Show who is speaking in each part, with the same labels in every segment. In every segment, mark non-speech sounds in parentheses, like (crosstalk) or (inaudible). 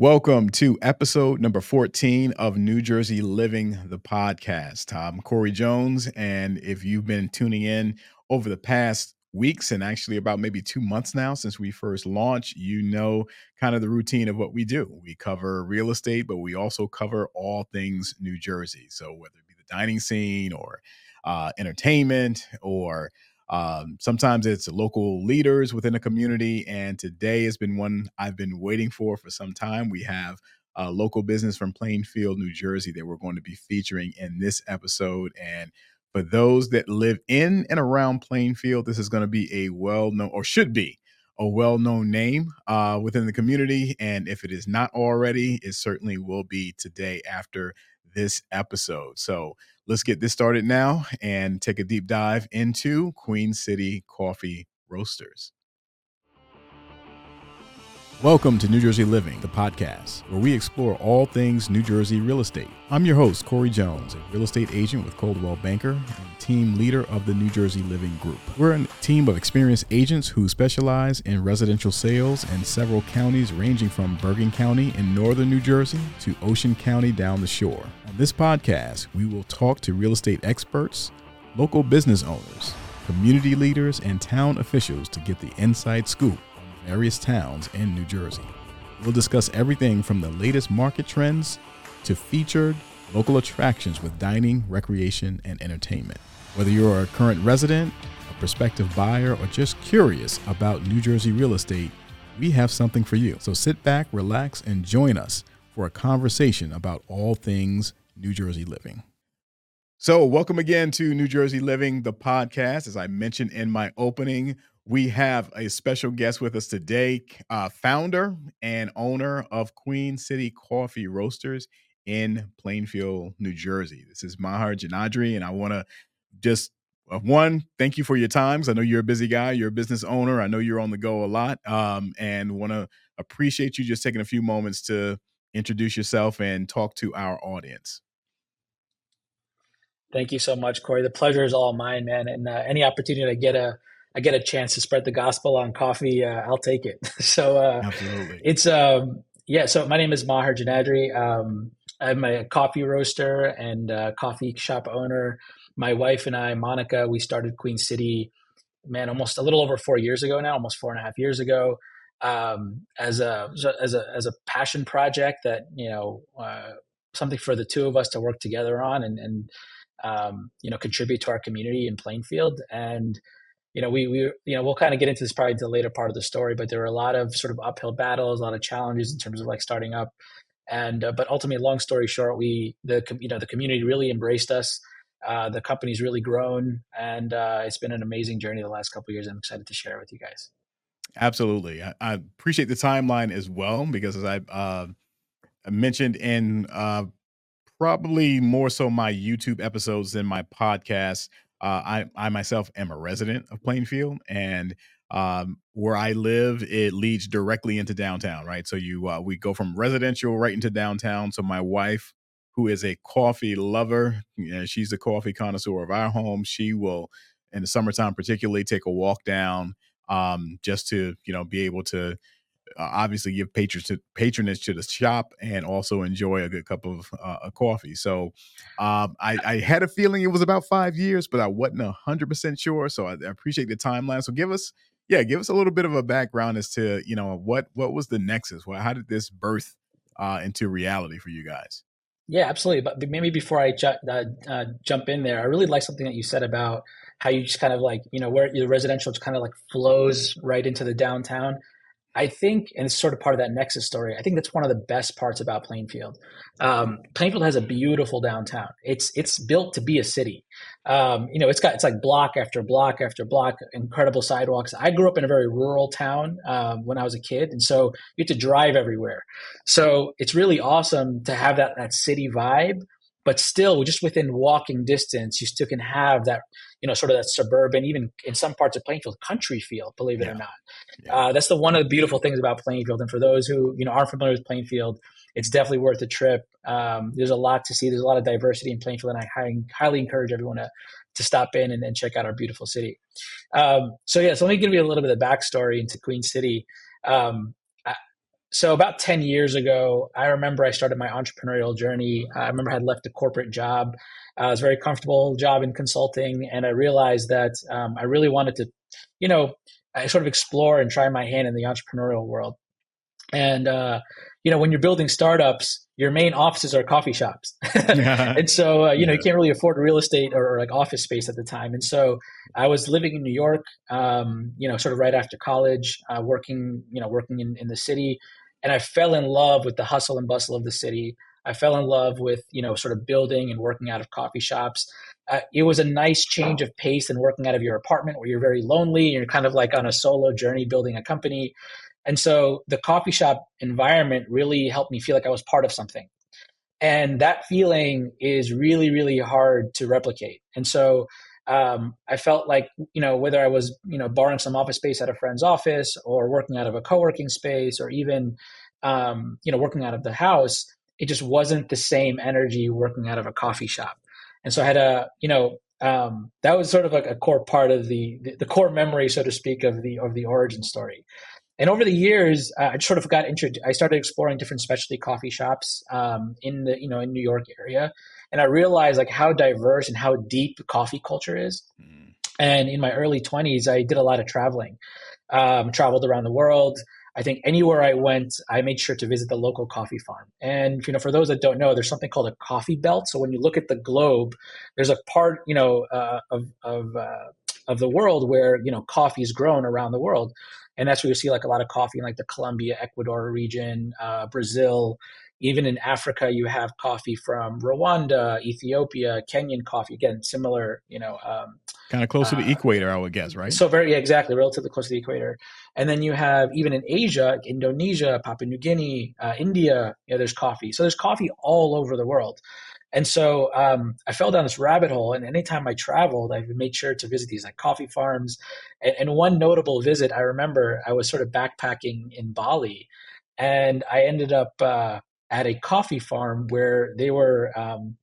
Speaker 1: Welcome to episode number 14 of New Jersey Living, the podcast. I'm Corey Jones. And if you've been tuning in over the past weeks and actually about maybe two months now since we first launched, you know kind of the routine of what we do. We cover real estate, but we also cover all things New Jersey. So whether it be the dining scene or uh, entertainment or um, sometimes it's local leaders within a community, and today has been one I've been waiting for for some time. We have a local business from Plainfield, New Jersey, that we're going to be featuring in this episode. And for those that live in and around Plainfield, this is going to be a well known, or should be, a well known name uh, within the community. And if it is not already, it certainly will be today after this episode. So let's get this started now and take a deep dive into Queen City Coffee Roasters. Welcome to New Jersey Living, the podcast, where we explore all things New Jersey real estate. I'm your host, Corey Jones, a real estate agent with Coldwell Banker and team leader of the New Jersey Living Group. We're a team of experienced agents who specialize in residential sales in several counties ranging from Bergen County in northern New Jersey to Ocean County down the shore. On this podcast, we will talk to real estate experts, local business owners, community leaders, and town officials to get the inside scoop various towns in New Jersey. We'll discuss everything from the latest market trends to featured local attractions with dining, recreation, and entertainment. Whether you're a current resident, a prospective buyer, or just curious about New Jersey real estate, we have something for you. So sit back, relax, and join us for a conversation about all things New Jersey living. So, welcome again to New Jersey Living, the podcast. As I mentioned in my opening, we have a special guest with us today, uh, founder and owner of Queen City Coffee Roasters in Plainfield, New Jersey. This is Maher Janadri, and I want to just uh, one thank you for your time. I know you're a busy guy, you're a business owner. I know you're on the go a lot, um, and want to appreciate you just taking a few moments to introduce yourself and talk to our audience.
Speaker 2: Thank you so much, Corey. The pleasure is all mine, man. And uh, any opportunity to get a I get a chance to spread the gospel on coffee, uh, I'll take it. (laughs) so uh, Absolutely. it's um, yeah. So my name is Maher Janadri. Um, I'm a coffee roaster and coffee shop owner. My wife and I, Monica, we started Queen City, man, almost a little over four years ago now, almost four and a half years ago, um, as a as a as a passion project that you know uh, something for the two of us to work together on and and um, you know contribute to our community in Plainfield and you know, we we you know we'll kind of get into this probably the later part of the story, but there were a lot of sort of uphill battles, a lot of challenges in terms of like starting up, and uh, but ultimately, long story short, we the you know the community really embraced us. Uh, the company's really grown, and uh, it's been an amazing journey the last couple years. I'm excited to share with you guys.
Speaker 1: Absolutely, I, I appreciate the timeline as well because as I uh, mentioned in uh, probably more so my YouTube episodes than my podcast uh, I I myself am a resident of Plainfield, and um, where I live, it leads directly into downtown. Right, so you uh, we go from residential right into downtown. So my wife, who is a coffee lover, you know, she's the coffee connoisseur of our home. She will, in the summertime, particularly, take a walk down um, just to you know be able to uh, obviously give patronage to, the shop and also enjoy a good cup of uh, coffee. So um, I, I, had a feeling it was about five years, but I wasn't hundred percent sure. So I, I, appreciate the timeline. So give us, yeah, give us a little bit of a background as to you know what what was the nexus? Well, how did this birth uh, into reality for you guys?
Speaker 2: Yeah, absolutely. But maybe before I ju- uh, uh, jump in there, I really like something that you said about how you just kind of like you know where your residential just kind of like flows right into the downtown I think, and it's sort of part of that Nexus story. I think that's one of the best parts about Plainfield. Um, Plainfield has a beautiful downtown. It's it's built to be a city. Um, you know, it's got it's like block after block after block, incredible sidewalks. I grew up in a very rural town um, when I was a kid, and so you have to drive everywhere. So it's really awesome to have that that city vibe but still just within walking distance you still can have that you know sort of that suburban even in some parts of plainfield country feel believe it yeah. or not. Yeah. uh, that's the one of the beautiful things about plainfield. And for those who you know aren't familiar with plainfield it's definitely worth the trip. Um, there's a lot to see. There's a lot of diversity in plainfield and i highly, highly encourage everyone to to stop in and, and check out our beautiful city. Um, so yeah so let me give you a little bit of backstory into queen city. Um, so about 10 years ago, I remember I started my entrepreneurial journey. I remember I had left a corporate job. Uh, I was a very comfortable job in consulting, and I realized that um, I really wanted to, you know, I sort of explore and try my hand in the entrepreneurial world. And uh, you know, when you're building startups, your main offices are coffee shops, (laughs) and so uh, you know you can't really afford real estate or, or, like office space at the time. And so I was living in New York, um, you know, sort of right after college, uh, working, you know, working in, in the city, and I fell in love with the hustle and bustle of the city. I fell in love with you know sort of building and working out of coffee shops. Uh, it was a nice change of pace than working out of your apartment where you're very lonely. You're kind of like on a solo journey building a company. And so the coffee shop environment really helped me feel like I was part of something. And that feeling is really, really hard to replicate. And so um, I felt like, you know, whether I was, you know, borrowing some office space at a friend's office or working out of a co working space or even, um, you know, working out of the house, it just wasn't the same energy working out of a coffee shop. And so I had a, you know, um, that was sort of like a core part of the, the, the core memory, so to speak, of the of the origin story. And over the years, uh, I sort of got introduced. I started exploring different specialty coffee shops um, in the you know in New York area, and I realized like how diverse and how deep coffee culture is. Mm. And in my early twenties, I did a lot of traveling, um, traveled around the world. I think anywhere I went, I made sure to visit the local coffee farm. And you know, for those that don't know, there's something called a coffee belt. So when you look at the globe, there's a part you know uh, of of uh, of the world where you know coffee is grown around the world and that's where you see like a lot of coffee in like the Colombia, Ecuador region, uh, Brazil. Even in Africa, you have coffee from Rwanda, Ethiopia, Kenyan coffee. Again, similar, you know, um,
Speaker 1: kind of close to the uh, equator, I would guess, right?
Speaker 2: So very yeah, exactly, relatively close to the equator. And then you have even in Asia, Indonesia, Papua New Guinea, uh, India. You know, there's coffee. So there's coffee all over the world. And so um, I fell down this rabbit hole. And anytime I traveled, I made sure to visit these like coffee farms. And, and one notable visit, I remember I was sort of backpacking in Bali, and I ended up uh, at a coffee farm where they were. Um,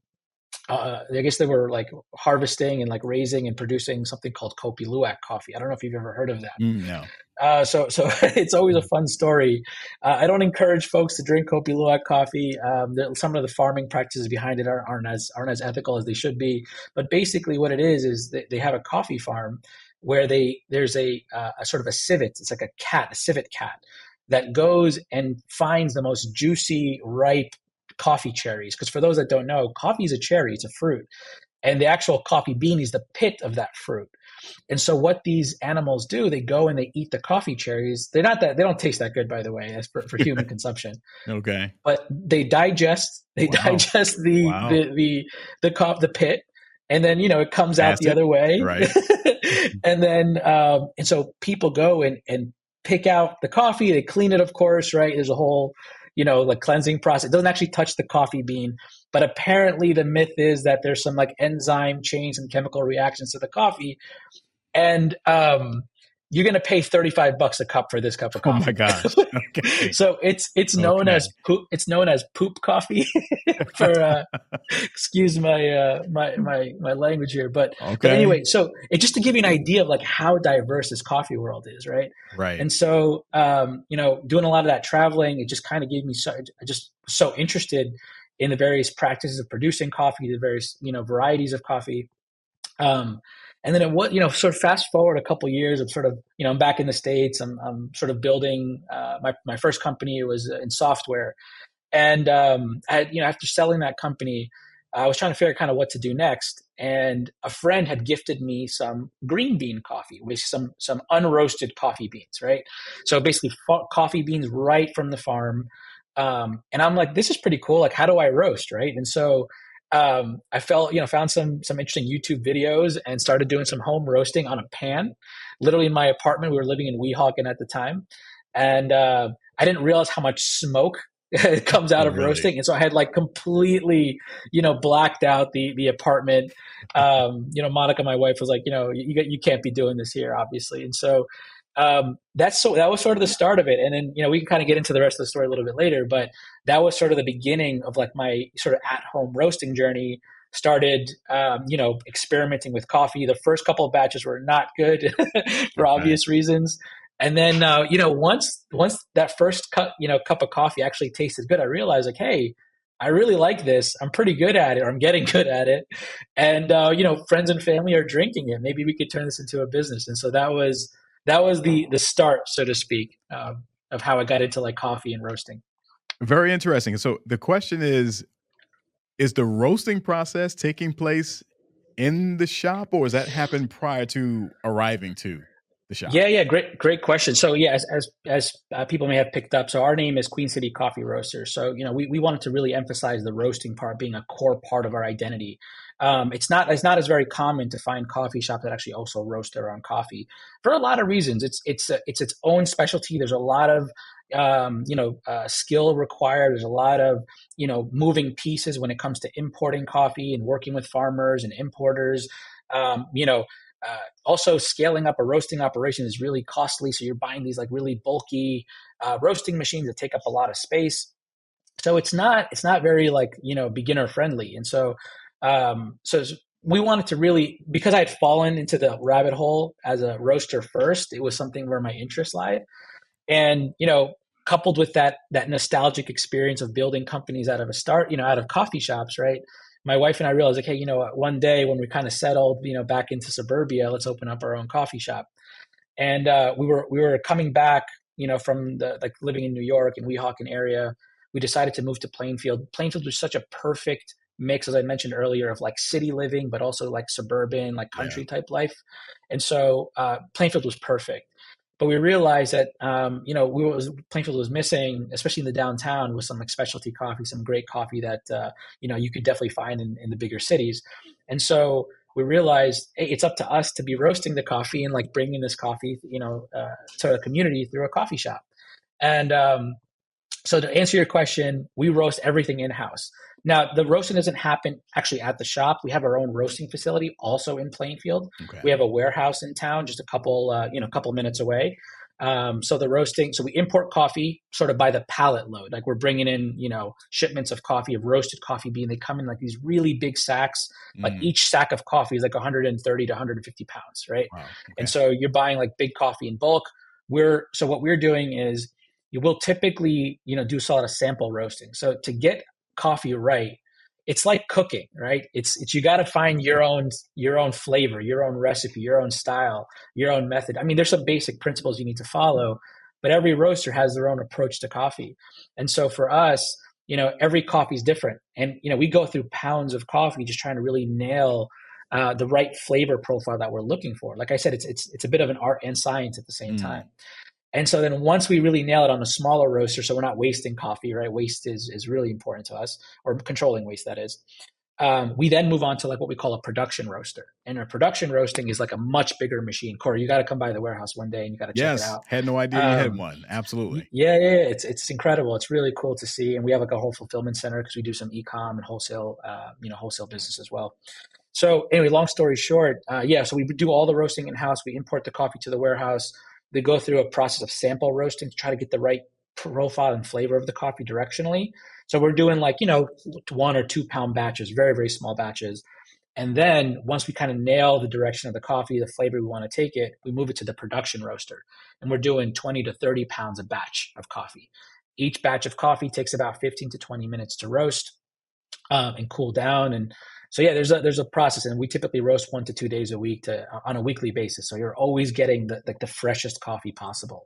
Speaker 2: uh, I guess they were like harvesting and like raising and producing something called Kopi Luwak coffee. I don't know if you've ever heard of that.
Speaker 1: Mm, no.
Speaker 2: Uh, so, so (laughs) it's always a fun story. Uh, I don't encourage folks to drink Kopi Luwak coffee. Um, some of the farming practices behind it aren't, aren't, as aren't as ethical as they should be. But basically, what it is is they, they have a coffee farm where they there's a, uh, a sort of a civet. It's like a cat, a civet cat, that goes and finds the most juicy, ripe coffee cherries. Because for those that don't know, coffee is a cherry; it's a fruit, and the actual coffee bean is the pit of that fruit. And so what these animals do, they go and they eat the coffee cherries. They're not that they don't taste that good, by the way, as for, for human consumption. (laughs)
Speaker 1: Okay.
Speaker 2: But they digest they wow. digest the, wow. the the the the the pit, and then you know it comes out the other way.
Speaker 1: Right. (laughs)
Speaker 2: and then um, and so people go and and pick out the coffee. They clean it, of course. Right. There's a whole you know like cleansing process. It doesn't actually touch the coffee bean, but apparently, the myth is that there's some like enzyme change and chemical reactions to the coffee, and um, you're going to pay 35 bucks a cup for this cup of coffee.
Speaker 1: Oh my gosh. (laughs) Okay.
Speaker 2: so it's it's known okay. as poop it's known as poop coffee (laughs) for (laughs) uh, excuse my uh, my my my language here but, okay. but anyway so it just to give you an idea of like how diverse this coffee world is right
Speaker 1: right
Speaker 2: and so um, you know doing a lot of that traveling it just kind of gave me so I just so interested in the various practices of producing coffee, the various you know varieties of coffee. Um, and then it what you know sort of fast forward a couple years of sort of you know I'm back in the states. I'm, I'm sort of building uh, my my first company it was in software, and um, I, you know after selling that company, I was trying to figure out kind of what to do next. And a friend had gifted me some green bean coffee, with some some unroasted coffee beans, right? So basically, coffee beans right from the farm. Um, and I'm like, this is pretty cool. Like, how do I roast, right? And so um, I felt, you know, found some some interesting YouTube videos and started doing some home roasting on a pan, literally in my apartment. We were living in Weehawken at the time, and uh, I didn't realize how much smoke (laughs) comes out oh, of really? roasting, and so I had like completely, you know, blacked out the the apartment. Um, you know, Monica, my wife, was like, you know, you you can't be doing this here, obviously, and so um, that's so that was sort of the start of it and then you know we can kind of get into the rest of the story a little bit later but that was sort of the beginning of like my sort of at home roasting journey started um, you know experimenting with coffee the first couple of batches were not good (laughs) for okay. obvious reasons And then uh, you know once once that first cup you know cup of coffee actually tasted good, I realized like, hey, I really like this. I'm pretty good at it, or I'm getting (laughs) good at it. And uh, you know, friends and family are drinking it. Maybe we could turn this into a business. And so that was that was the the start, so to speak, uh, of how I got into like coffee and roasting.
Speaker 1: Very interesting. So the question is: Is the roasting process taking place in the shop, or does that happen prior to arriving to the shop?
Speaker 2: Yeah, yeah, great, great question. So yeah, as as, as uh, people may have picked up, so our name is Queen City Coffee Roasters. So you know, we, we wanted to really emphasize the roasting part being a core part of our identity. Um, it's not it's not as very common to find coffee shops that actually also roast their own coffee for a lot of reasons. It's it's a, it's its own specialty. There's a lot of um, you know uh, skill required. There's a lot of you know moving pieces when it comes to importing coffee and working with farmers and importers. Um, you know. Uh, also, scaling up a roasting operation is really costly. So you're buying these like really bulky uh, roasting machines that take up a lot of space. So it's not it's not very like you know beginner friendly. And so um, so we wanted to really because I had fallen into the rabbit hole as a roaster first. It was something where my interest lied, and you know, coupled with that that nostalgic experience of building companies out of a start, you know, out of coffee shops, right? My wife and I realized, like, hey, you know, one day when we kind of settled, you know, back into suburbia, let's open up our own coffee shop. And uh, we were we were coming back, you know, from the like living in New York and Weehawken area. We decided to move to Plainfield. Plainfield was such a perfect mix, as I mentioned earlier, of like city living, but also like suburban, like country yeah. type life. And so uh, Plainfield was perfect. But we realized that um, you know we was Plainfield was missing, especially in the downtown, with some like specialty coffee, some great coffee that uh, you know you could definitely find in, in the bigger cities. And so we realized hey, it's up to us to be roasting the coffee and like bringing this coffee, you know, uh, to the community through a coffee shop. And um, so to answer your question, we roast everything in house. Now, the roasting doesn't happen actually at the shop. We have our own roasting facility also in Plainfield. Okay. We have a warehouse in town, just a couple, uh, you know, a couple minutes away. Um, so the roasting, so we import coffee sort of by the pallet load. Like we're bringing in, you know, shipments of coffee, of roasted coffee bean. They come in like these really big sacks. Mm. Like each sack of coffee is like 130 to 150 pounds, right? Wow. Okay. And so you're buying like big coffee in bulk. We're so what we're doing is you will typically, you know, do a lot of sample roasting. So to get coffee right it's like cooking right? It's it's you got to find your own your own flavor your own recipe your own style your own method. I mean there's some basic principles you need to follow but every roaster has their own approach to coffee. And so for us you know every coffee is different. And you know we go through pounds of coffee just trying to really nail uh, the right flavor profile that we're looking for. Like i said it's it's, it's a bit of an art and science at the same mm. time and so then once we really nail it on a smaller roaster, so we're not wasting coffee, right? Waste is, is really important to us, or controlling waste, that is. Um, we then move on to like what we call a production roaster. And a production roasting is like a much bigger machine. Corey, you got to come by the warehouse one day and you got to check yes, it out.
Speaker 1: Had no idea um, you had um, one. Absolutely.
Speaker 2: Yeah, yeah, yeah, It's it's incredible. It's really cool to see. And we have like a whole fulfillment center because we do some e-com and wholesale, uh, you know, wholesale business as well. So anyway, long story short, uh, yeah. So we do all the roasting in house. We import the coffee to the warehouse. They go through a process of sample roasting to try to get the right profile and flavor of the coffee directionally. So we're doing like, you know, one or two pound batches, very, very small batches. And then once we kind of nail the direction of the coffee, the flavor we want to take it, we move it to the production roaster. And we're doing 20 to 30 pounds a batch of coffee. Each batch of coffee takes about 15 to 20 minutes to roast um, and cool down. And so yeah, there's a there's a process, and we typically roast one to two days a week to on a weekly basis. So you're always getting the like the freshest coffee possible.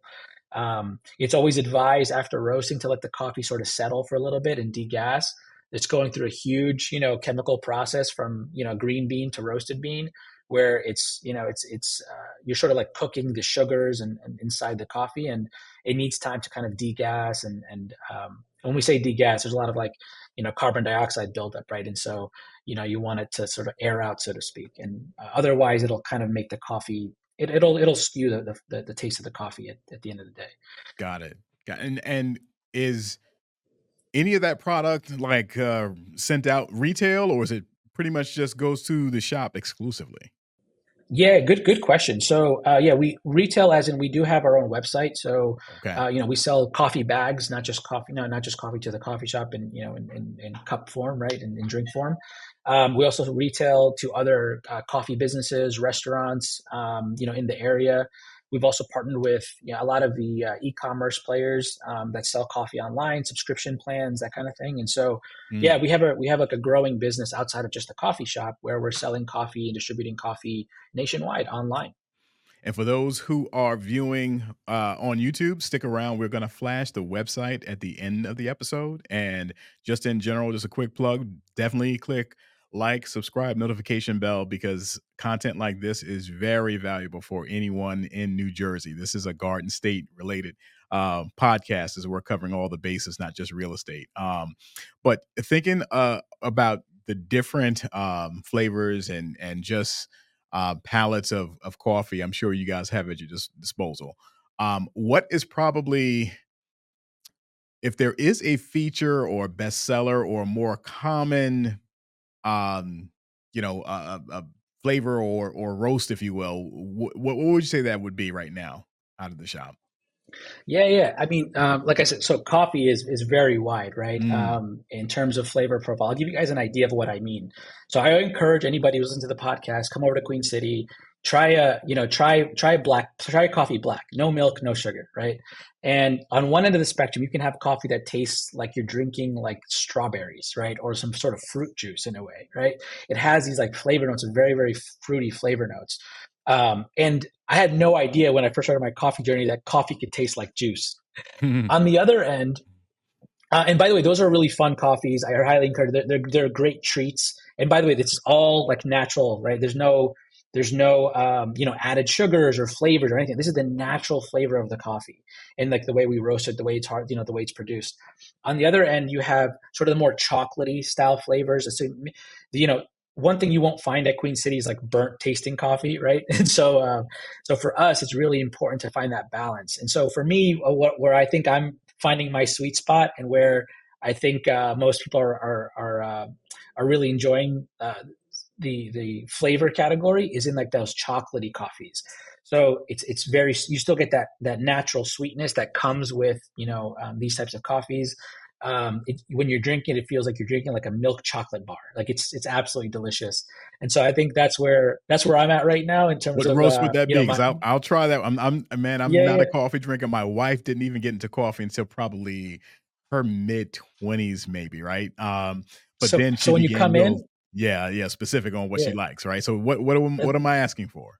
Speaker 2: Um, it's always advised after roasting to let the coffee sort of settle for a little bit and degas. It's going through a huge, you know, chemical process from you know green bean to roasted bean, where it's you know it's it's uh, you're sort of like cooking the sugars and, and, inside the coffee, and it needs time to kind of degas and and um, when we say degas, there's a lot of like you know carbon dioxide buildup, right? And so you know you want it to sort of air out, so to speak, and uh, otherwise it'll kind of make the coffee it, will it'll skew the, the, the taste of the coffee at, at the end of the day.
Speaker 1: Got it. Got it. and and is any of that product like uh, sent out retail, or is it pretty much just goes to the shop exclusively?
Speaker 2: Yeah, good good question. So uh, yeah, we retail as in we do have our own website. So okay. uh, you know we sell coffee bags, not just coffee, no, not just coffee to the coffee shop in you know in, in, in cup form, right, in, in drink form. Um, we also retail to other uh, coffee businesses, restaurants, um, you know, in the area. We've also partnered with you know, a lot of the uh, e-commerce players um, that sell coffee online, subscription plans, that kind of thing. And so, mm. yeah, we have a we have like a growing business outside of just a coffee shop where we're selling coffee and distributing coffee nationwide online.
Speaker 1: And for those who are viewing uh, on YouTube, stick around. We're going to flash the website at the end of the episode. And just in general, just a quick plug definitely click like, subscribe, notification bell because content like this is very valuable for anyone in New Jersey. This is a Garden State related uh, podcast as we're covering all the bases, not just real estate. Um, but thinking uh, about the different um, flavors and and just uh, palettes of of coffee, I'm sure you guys have at your dis- disposal. Um, what is probably if there is a feature or bestseller or more common um, you know, a, a flavor or or roast, if you will, what, what would you say that would be right now out of the shop?
Speaker 2: Yeah, yeah. I mean, um, like I said, so coffee is is very wide, right? Mm. Um, in terms of flavor profile, I'll give you guys an idea of what I mean. So I encourage anybody who's into the podcast, come over to Queen City, try a you know try try black try coffee black no milk no sugar right and on one end of the spectrum you can have coffee that tastes like you're drinking like strawberries right or some sort of fruit juice in a way right it has these like flavor notes very very fruity flavor notes um, and i had no idea when i first started my coffee journey that coffee could taste like juice (laughs) on the other end uh, and by the way, those are really fun coffees. I highly encourage. They're, they're, they're great treats. And by the way, this is all like natural, right? There's no there's no um, you know added sugars or flavors or anything. This is the natural flavor of the coffee and like the way we roast it, the way it's hard, you know, the way it's produced. On the other end, you have sort of the more chocolatey style flavors. So, you know, one thing you won't find at Queen City is like burnt tasting coffee, right? (laughs) And so, uh, so for us, it's really important to find that balance. And so for me, uh, what, where I think I'm finding my sweet spot and where I think uh, most people are are are, uh, are really enjoying uh, the the flavor category is in like those chocolatey coffees. So it's it's very you still get that that natural sweetness that comes with you know um, these types of coffees. Um, it, when you're drinking, it feels like you're drinking like a milk chocolate bar. Like it's it's absolutely delicious. And so I think that's where that's where I'm at right now in terms
Speaker 1: what
Speaker 2: of
Speaker 1: roast uh, would that be? Because I'll, I'll try that. I'm, I'm man. I'm yeah, not yeah. a coffee drinker. My wife didn't even get into coffee until probably her mid twenties, maybe right. Um, but
Speaker 2: so,
Speaker 1: then
Speaker 2: so when you come in,
Speaker 1: yeah, yeah, specific on what yeah. she likes, right? So what what am, what am I asking for?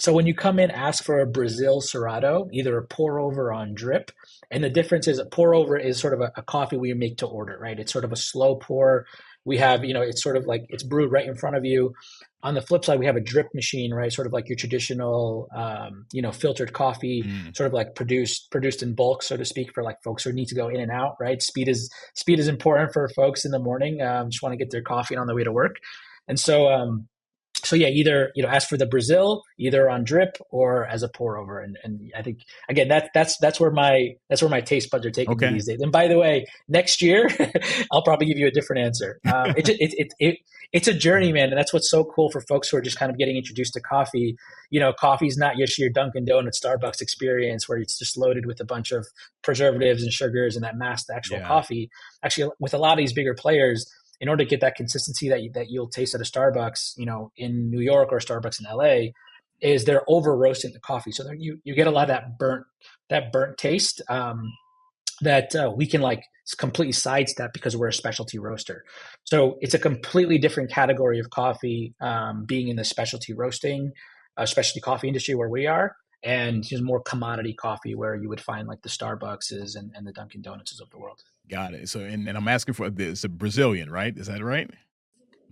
Speaker 2: So when you come in, ask for a Brazil Cerrado, either a pour over on drip. And the difference is a pour over is sort of a, a coffee we make to order, right? It's sort of a slow pour. We have, you know, it's sort of like it's brewed right in front of you on the flip side, we have a drip machine, right? Sort of like your traditional, um, you know, filtered coffee, mm. sort of like produced produced in bulk, so to speak, for like folks who need to go in and out, right? Speed is speed is important for folks in the morning. Um, just want to get their coffee on the way to work, and so um, so yeah, either you know, ask for the Brazil, either on drip or as a pour over, and and I think again that's that's that's where my that's where my taste buds are taking okay. me these days. And by the way, next year (laughs) I'll probably give you a different answer. Um, (laughs) it, it, it, it, it's a journey, man, and that's what's so cool for folks who are just kind of getting introduced to coffee. You know, coffee is not just your Dunkin' Donuts, Starbucks experience where it's just loaded with a bunch of preservatives and sugars and that masks the actual yeah. coffee. Actually, with a lot of these bigger players in order to get that consistency that you, that you'll taste at a Starbucks, you know, in New York or Starbucks in LA, is they're over roasting the coffee, so you you get a lot of that burnt that burnt taste um, that uh, we can like completely sidestep because we're a specialty roaster. So it's a completely different category of coffee um, being in the specialty roasting, uh, specialty coffee industry where we are, and just more commodity coffee where you would find like the Starbuckses and, and the Dunkin' Donuts of the world.
Speaker 1: Got it. So, and, and I'm asking for this, a Brazilian, right? Is that right?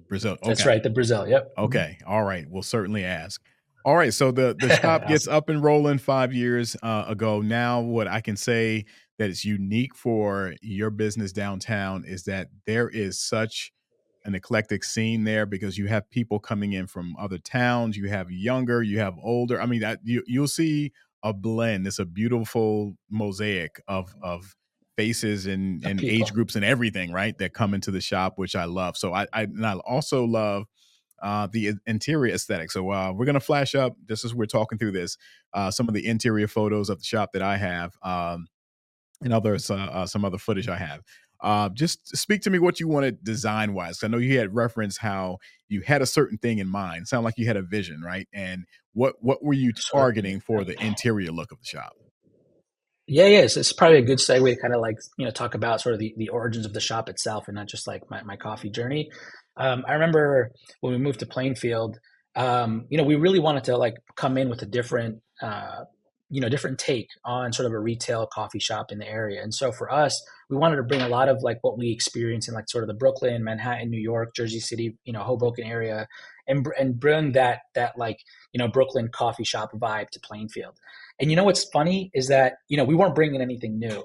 Speaker 1: Brazil. Okay.
Speaker 2: That's right. The Brazil. Yep.
Speaker 1: Mm-hmm. Okay. All right. We'll certainly ask. All right. So the, the (laughs) shop gets up and rolling five years uh, ago. Now, what I can say that is unique for your business downtown is that there is such an eclectic scene there because you have people coming in from other towns. You have younger, you have older. I mean, that you you'll see a blend. It's a beautiful mosaic of of faces and and age groups and everything, right? That come into the shop, which I love. So I I, I also love uh, the interior aesthetic. So uh, we're gonna flash up. This is we're talking through this. Uh, some of the interior photos of the shop that I have, um, and others uh, uh, some other footage I have. Uh, just speak to me what you wanted design wise. I know you had referenced how you had a certain thing in mind. Sound like you had a vision, right? And what what were you targeting for the interior look of the shop?
Speaker 2: Yeah, yeah. So it's probably a good segue to kind of like you know talk about sort of the, the origins of the shop itself, and not just like my, my coffee journey. Um, I remember when we moved to Plainfield, um, you know, we really wanted to like come in with a different uh, you know different take on sort of a retail coffee shop in the area and so for us we wanted to bring a lot of like what we experience in like sort of the brooklyn manhattan new york jersey city you know hoboken area and and bring that that like you know brooklyn coffee shop vibe to plainfield and you know what's funny is that you know we weren't bringing anything new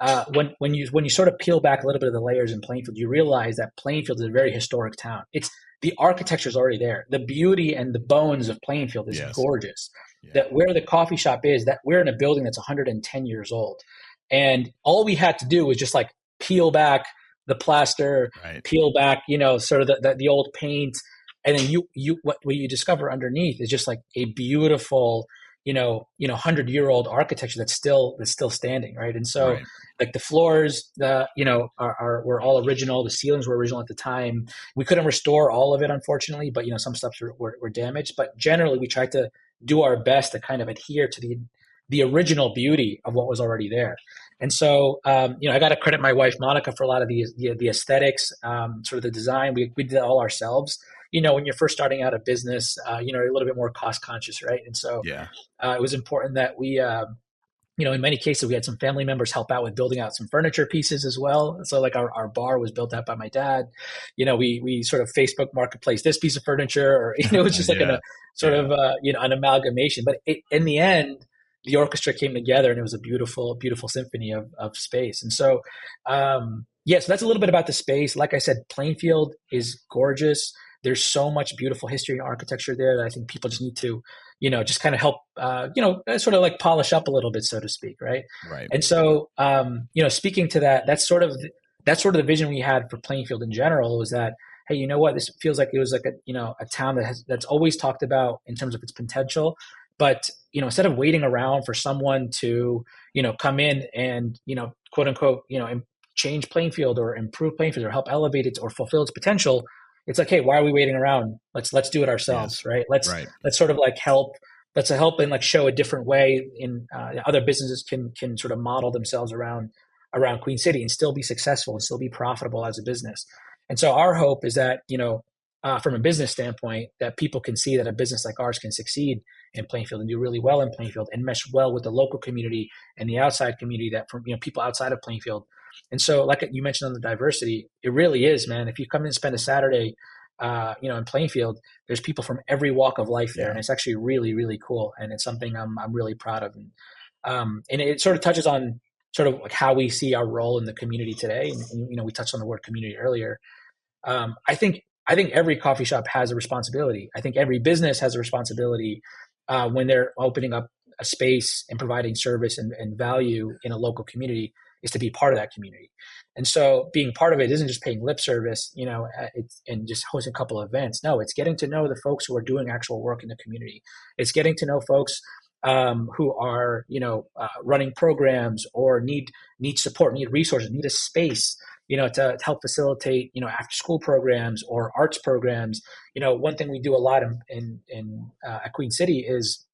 Speaker 2: uh, when when you when you sort of peel back a little bit of the layers in Plainfield, you realize that Plainfield is a very historic town. It's the architecture is already there. The beauty and the bones of Plainfield is yes. gorgeous yeah. that where the coffee shop is, that we're in a building that's 110 years old. And all we had to do was just like peel back the plaster, right. peel back, you know, sort of the, the, the, old paint. And then you, you, what, what you discover underneath is just like a beautiful, you know, you know, hundred year old architecture that's still, that's still standing. Right. And so right. like the floors, the, you know, are, are, were all original. The ceilings were original at the time. We couldn't restore all of it, unfortunately, but you know, some stuff were, were, were damaged, but generally we tried to do our best to kind of adhere to the the original beauty of what was already there. And so, um, you know, I got to credit my wife Monica for a lot of the the, the aesthetics, um, sort of the design. We we did it all ourselves. You know, when you're first starting out a business, uh, you know, you're a little bit more cost conscious, right? And so, yeah, uh, it was important that we, uh, you know, in many cases, we had some family members help out with building out some furniture pieces as well. So, like our, our bar was built out by my dad. You know, we we sort of Facebook marketplace this piece of furniture, or (laughs) you know, it was just like yeah. a sort yeah. of uh, you know an amalgamation. But it, in the end, the orchestra came together, and it was a beautiful, beautiful symphony of of space. And so, um, yeah, so that's a little bit about the space. Like I said, Plainfield is gorgeous. There's so much beautiful history and architecture there that I think people just need to you know, just kind of help, uh, you know, uh, sort of like polish up a little bit, so to speak, right?
Speaker 1: Right.
Speaker 2: And so, um, you know, speaking to that, that's sort of that's sort of the vision we had for Plainfield in general was that, hey, you know what, this feels like it was like a you know a town that has that's always talked about in terms of its potential, but you know, instead of waiting around for someone to you know come in and you know quote unquote you know change Plainfield or improve Plainfield or help elevate it or fulfill its potential it's like, hey, why are we waiting around? Let's let's do it ourselves, yes. right? Let's right. let's sort of like help. Let's help and like show a different way in uh, other businesses can can sort of model themselves around around Queen City and still be successful and still be profitable as a business. And so our hope is that you know uh, from a business standpoint that people can see that a business like ours can succeed in Plainfield and do really well in Plainfield and mesh well with the local community and the outside community that from you know people outside of Plainfield and so, like you mentioned on the diversity, it really is, man. If you come in and spend a Saturday, uh, you know, in Plainfield, there's people from every walk of life there, and it's actually really, really cool, and it's something I'm I'm really proud of. And um, and it sort of touches on sort of like how we see our role in the community today. And, and you know, we touched on the word community earlier. Um, I think I think every coffee shop has a responsibility. I think every business has a responsibility uh, when they're opening up a space and providing service and, and value in a local community is to be part of that community. And so being part of it isn't just paying lip service, you know, uh, and just hosting a couple of events. No, it's getting to know the folks who are doing actual work in the community. It's getting to know folks um, who are, you know, uh, running programs or need need support, need resources, need a space, you know, to, to help facilitate, you know, after school programs or arts programs. You know, one thing we do a lot in in, in uh, at Queen City is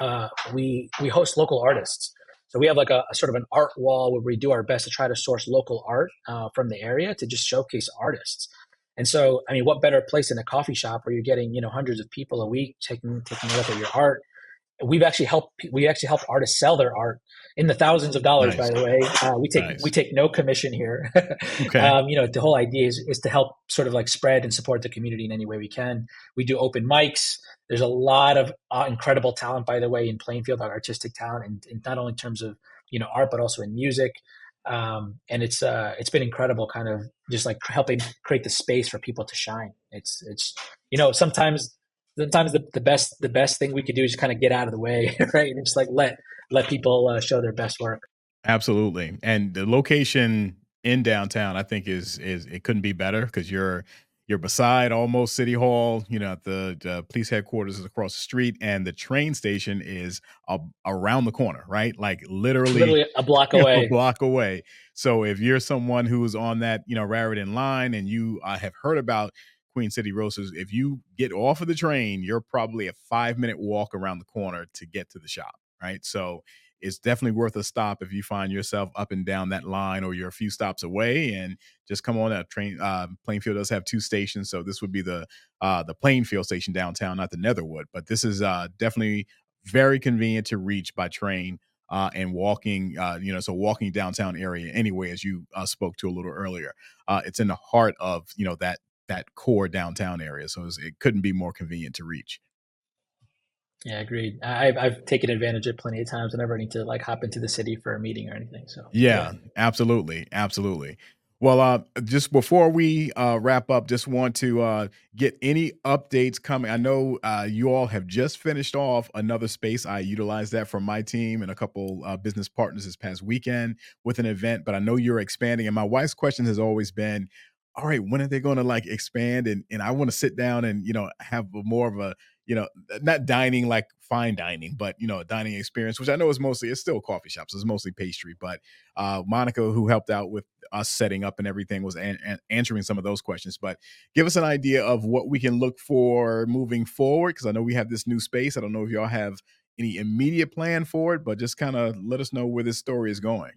Speaker 2: uh, we we host local artists. So we have like a, a, sort of an art wall where we do our best to try to source local art uh, from the area to just showcase artists. And so, I mean, what better place than a coffee shop where you're getting, you know, hundreds of people a week taking taking a look at your art we've actually helped we actually help artists sell their art in the thousands of dollars nice. by the way uh, we take nice. we take no commission here (laughs) okay. um, you know the whole idea is, is to help sort of like spread and support the community in any way we can we do open mics there's a lot of uh, incredible talent by the way in plainfield artistic talent and, and, not only in terms of you know art but also in music um, and it's uh, it's been incredible kind of just like helping create the space for people to shine it's it's you know sometimes sometimes the, the best the best thing we could do is kind of get out of the way, (laughs) right? And just like let let people uh, show their best work.
Speaker 1: Absolutely, and the location in downtown, I think is is it couldn't be better because you're you're beside almost City Hall. You know, the, the police headquarters is across the street, and the train station is a, around the corner, right? Like literally,
Speaker 2: literally a block (laughs) away.
Speaker 1: a block away. So if you're someone who's on that, you know, Raritan line, and you uh, have heard about Queen City Roasters, if you get off of the train, you're probably a five minute walk around the corner to get to the shop, right? So it's definitely worth a stop if you find yourself up and down that line or you're a few stops away and just come on that train uh, plainfield does have two stations so this would be the uh, the plainfield station downtown not the netherwood but this is uh, definitely very convenient to reach by train uh, and walking, uh, you know, so walking downtown area anyway, as you uh, spoke to a little earlier. Uh, it's in the heart of, you know, that that core downtown area, so it couldn't be more convenient to reach.
Speaker 2: Yeah, agreed. I've I've taken advantage of plenty of times whenever I need to like hop into the city for a meeting or anything. So
Speaker 1: yeah, yeah. absolutely, absolutely. Well, uh, just before we uh, wrap up, just want to uh, get any updates coming. I know uh, you all have just finished off another space. I utilized that for my team and a couple uh, business partners this past weekend with an event, but I know you're expanding. And my wife's question has always been, all right, when are they going to like expand? And and I want to sit down and you know have more of a you know, not dining like fine dining, but you know, a dining experience, which I know is mostly it's still coffee shops, it's mostly pastry. But uh, Monica, who helped out with us setting up and everything, was an- an answering some of those questions. But give us an idea of what we can look for moving forward, because I know we have this new space. I don't know if y'all have any immediate plan for it, but just kind of let us know where this story is going.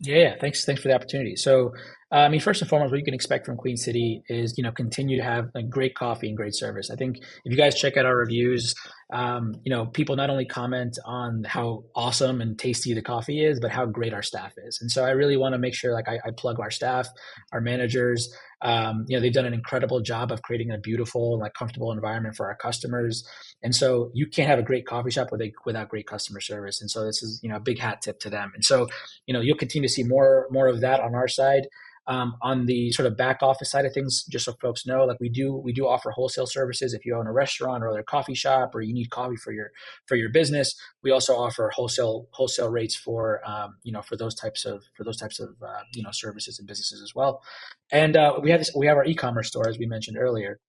Speaker 2: Yeah, thanks. Thanks for the opportunity. So, uh, I mean, first and foremost, what you can expect from Queen City is, you know, continue to have a great coffee and great service. I think if you guys check out our reviews, um, you know, people not only comment on how awesome and tasty the coffee is, but how great our staff is. And so, I really want to make sure, like, I, I plug our staff, our managers. Um, you know, they've done an incredible job of creating a beautiful and like comfortable environment for our customers. And so you can't have a great coffee shop with a, without great customer service. And so this is, you know, a big hat tip to them. And so, you know, you'll continue to see more, more of that on our side. Um, on the sort of back office side of things, just so folks know, like we do, we do offer wholesale services. If you own a restaurant or other coffee shop, or you need coffee for your for your business, we also offer wholesale wholesale rates for um, you know for those types of for those types of uh, you know services and businesses as well. And uh, we have this, we have our e-commerce store as we mentioned earlier.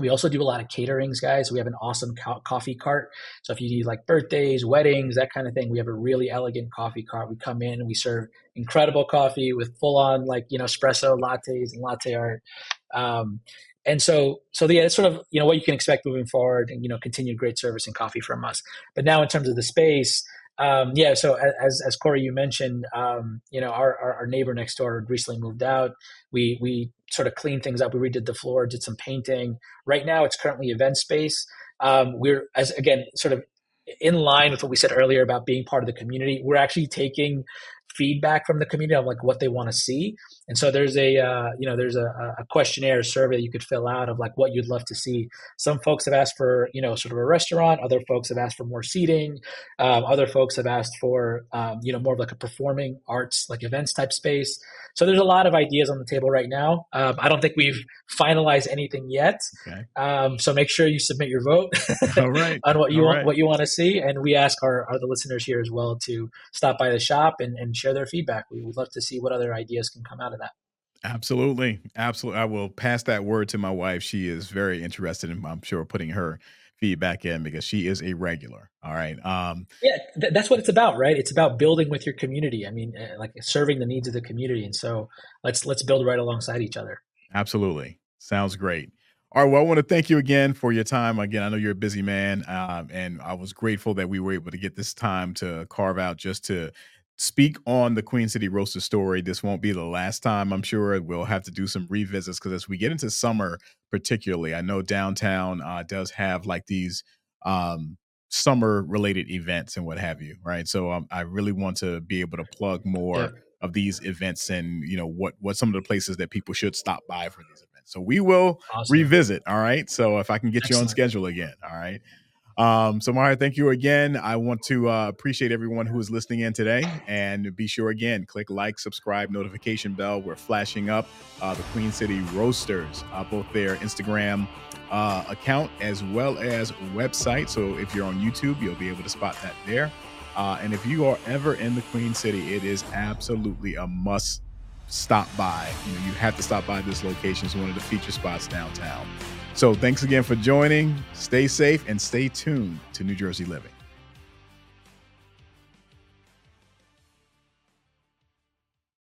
Speaker 2: We also do a lot of caterings, guys. We have an awesome co- coffee cart. So if you need like birthdays, weddings, that kind of thing, we have a really elegant coffee cart. We come in and we serve incredible coffee with full on like, you know, espresso lattes and latte art. Um, and so, so yeah, it's sort of, you know, what you can expect moving forward and, you know, continued great service and coffee from us. But now in terms of the space, um, yeah, so as as Corey you mentioned, um, you know, our, our, our neighbor next door recently moved out. We we sort of cleaned things up. We redid the floor, did some painting. Right now, it's currently event space. Um, we're as again sort of in line with what we said earlier about being part of the community. We're actually taking feedback from the community of like what they want to see. And so there's a uh, you know there's a, a questionnaire survey you could fill out of like what you'd love to see. Some folks have asked for you know sort of a restaurant. Other folks have asked for more seating. Um, other folks have asked for um, you know more of like a performing arts like events type space. So there's a lot of ideas on the table right now. Um, I don't think we've finalized anything yet. Okay. Um, so make sure you submit your vote (laughs) on what you All want right. what you want to see, and we ask our, our the listeners here as well to stop by the shop and, and share their feedback. We would love to see what other ideas can come out of.
Speaker 1: Absolutely. Absolutely. I will pass that word to my wife. She is very interested in, I'm sure, putting her feedback in because she is a regular. All right. Um,
Speaker 2: yeah, th- that's what it's about, right? It's about building with your community. I mean, uh, like serving the needs of the community. And so let's, let's build right alongside each other.
Speaker 1: Absolutely. Sounds great. All right. Well, I want to thank you again for your time. Again, I know you're a busy man, um, and I was grateful that we were able to get this time to carve out just to speak on the Queen City Roaster story. This won't be the last time. I'm sure we'll have to do some revisits because as we get into summer, particularly, I know downtown uh, does have like these um, summer related events and what have you, right? So um, I really want to be able to plug more yeah. of these events and you know what what some of the places that people should stop by for these events. So we will awesome. revisit. All right. So if I can get Excellent. you on schedule again, all right. Um, so, Mario, thank you again. I want to uh, appreciate everyone who is listening in today. And be sure, again, click like, subscribe, notification bell. We're flashing up uh, the Queen City Roasters, uh, both their Instagram uh, account as well as website. So, if you're on YouTube, you'll be able to spot that there. Uh, and if you are ever in the Queen City, it is absolutely a must stop by. You know, you have to stop by this location. It's one of the feature spots downtown. So thanks again for joining. Stay safe and stay tuned to New Jersey Living.